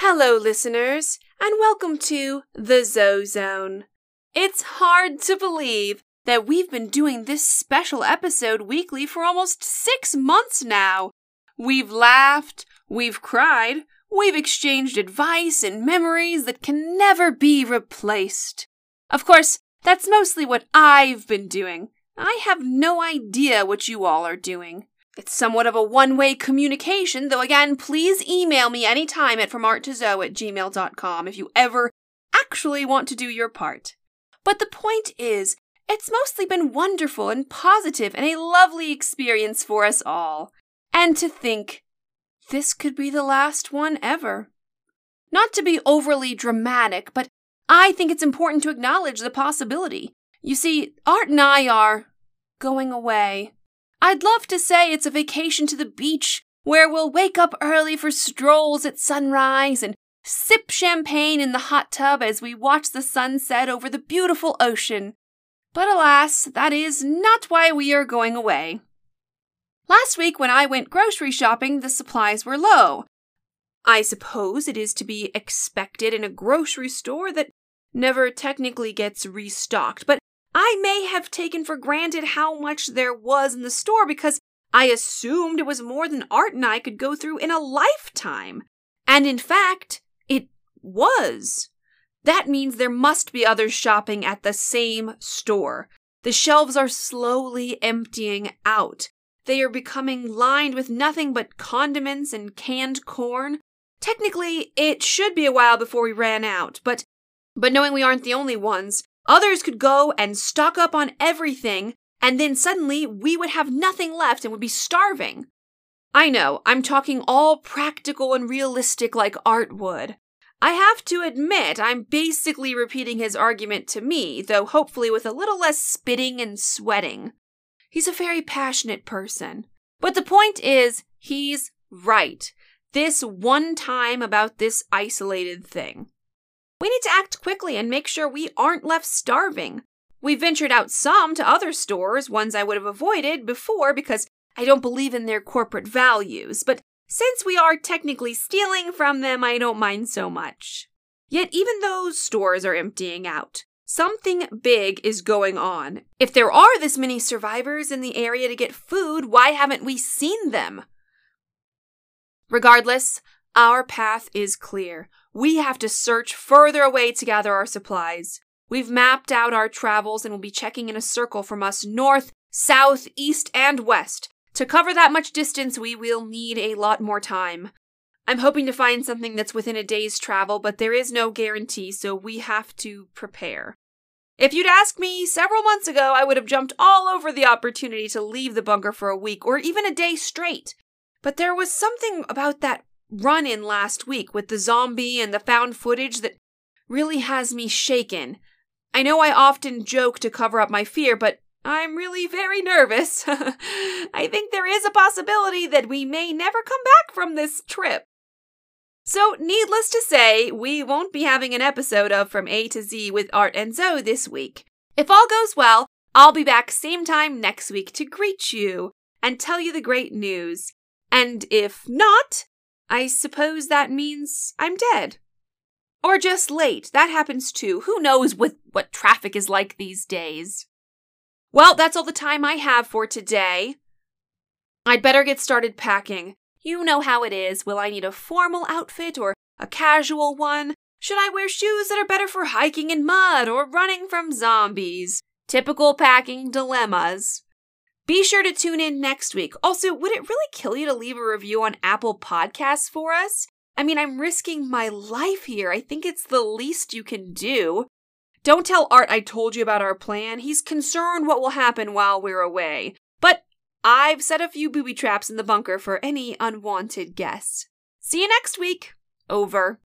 Hello, listeners, and welcome to the Zoe Zone. It's hard to believe that we've been doing this special episode weekly for almost six months now. We've laughed, we've cried, we've exchanged advice and memories that can never be replaced. Of course, that's mostly what I've been doing. I have no idea what you all are doing. It's somewhat of a one way communication, though again, please email me anytime at FromArtToZoe at gmail.com if you ever actually want to do your part. But the point is, it's mostly been wonderful and positive and a lovely experience for us all. And to think, this could be the last one ever. Not to be overly dramatic, but I think it's important to acknowledge the possibility. You see, Art and I are going away. I'd love to say it's a vacation to the beach where we'll wake up early for strolls at sunrise and sip champagne in the hot tub as we watch the sunset over the beautiful ocean. But alas, that is not why we are going away. Last week, when I went grocery shopping, the supplies were low. I suppose it is to be expected in a grocery store that never technically gets restocked, but I may have taken for granted how much there was in the store because I assumed it was more than Art and I could go through in a lifetime. And in fact, it was. That means there must be others shopping at the same store. The shelves are slowly emptying out. They are becoming lined with nothing but condiments and canned corn. Technically, it should be a while before we ran out, but but knowing we aren't the only ones, Others could go and stock up on everything, and then suddenly we would have nothing left and would be starving. I know, I'm talking all practical and realistic like Art would. I have to admit, I'm basically repeating his argument to me, though hopefully with a little less spitting and sweating. He's a very passionate person. But the point is, he's right. This one time about this isolated thing. We need to act quickly and make sure we aren't left starving. We ventured out some to other stores, ones I would have avoided before because I don't believe in their corporate values, but since we are technically stealing from them, I don't mind so much. Yet even those stores are emptying out. Something big is going on. If there are this many survivors in the area to get food, why haven't we seen them? Regardless, our path is clear. We have to search further away to gather our supplies. We've mapped out our travels and will be checking in a circle from us north, south, east, and west. To cover that much distance, we will need a lot more time. I'm hoping to find something that's within a day's travel, but there is no guarantee, so we have to prepare. If you'd asked me several months ago, I would have jumped all over the opportunity to leave the bunker for a week or even a day straight. But there was something about that run in last week with the zombie and the found footage that really has me shaken. I know I often joke to cover up my fear, but I'm really very nervous. I think there is a possibility that we may never come back from this trip. So, needless to say, we won't be having an episode of From A to Z with Art and Zoe this week. If all goes well, I'll be back same time next week to greet you and tell you the great news. And if not, I suppose that means I'm dead. Or just late. That happens too. Who knows what, what traffic is like these days? Well, that's all the time I have for today. I'd better get started packing. You know how it is. Will I need a formal outfit or a casual one? Should I wear shoes that are better for hiking in mud or running from zombies? Typical packing dilemmas. Be sure to tune in next week. Also, would it really kill you to leave a review on Apple Podcasts for us? I mean, I'm risking my life here. I think it's the least you can do. Don't tell Art I told you about our plan. He's concerned what will happen while we're away. But I've set a few booby traps in the bunker for any unwanted guests. See you next week. Over.